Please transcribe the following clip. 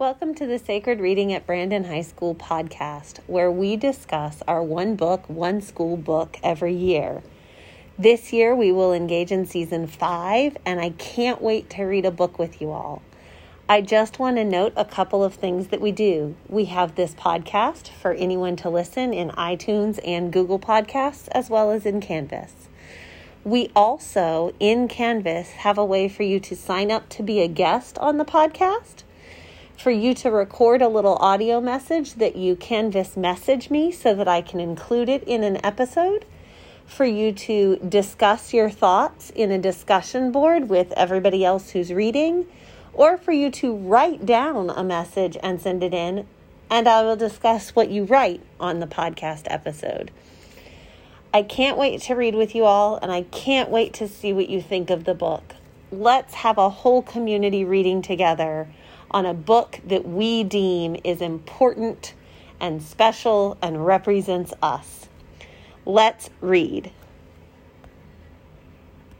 Welcome to the Sacred Reading at Brandon High School podcast, where we discuss our one book, one school book every year. This year we will engage in season five, and I can't wait to read a book with you all. I just want to note a couple of things that we do. We have this podcast for anyone to listen in iTunes and Google Podcasts, as well as in Canvas. We also, in Canvas, have a way for you to sign up to be a guest on the podcast for you to record a little audio message that you Canvas message me so that I can include it in an episode, for you to discuss your thoughts in a discussion board with everybody else who's reading, or for you to write down a message and send it in, and I will discuss what you write on the podcast episode. I can't wait to read with you all, and I can't wait to see what you think of the book. Let's have a whole community reading together on a book that we deem is important and special and represents us. Let's read.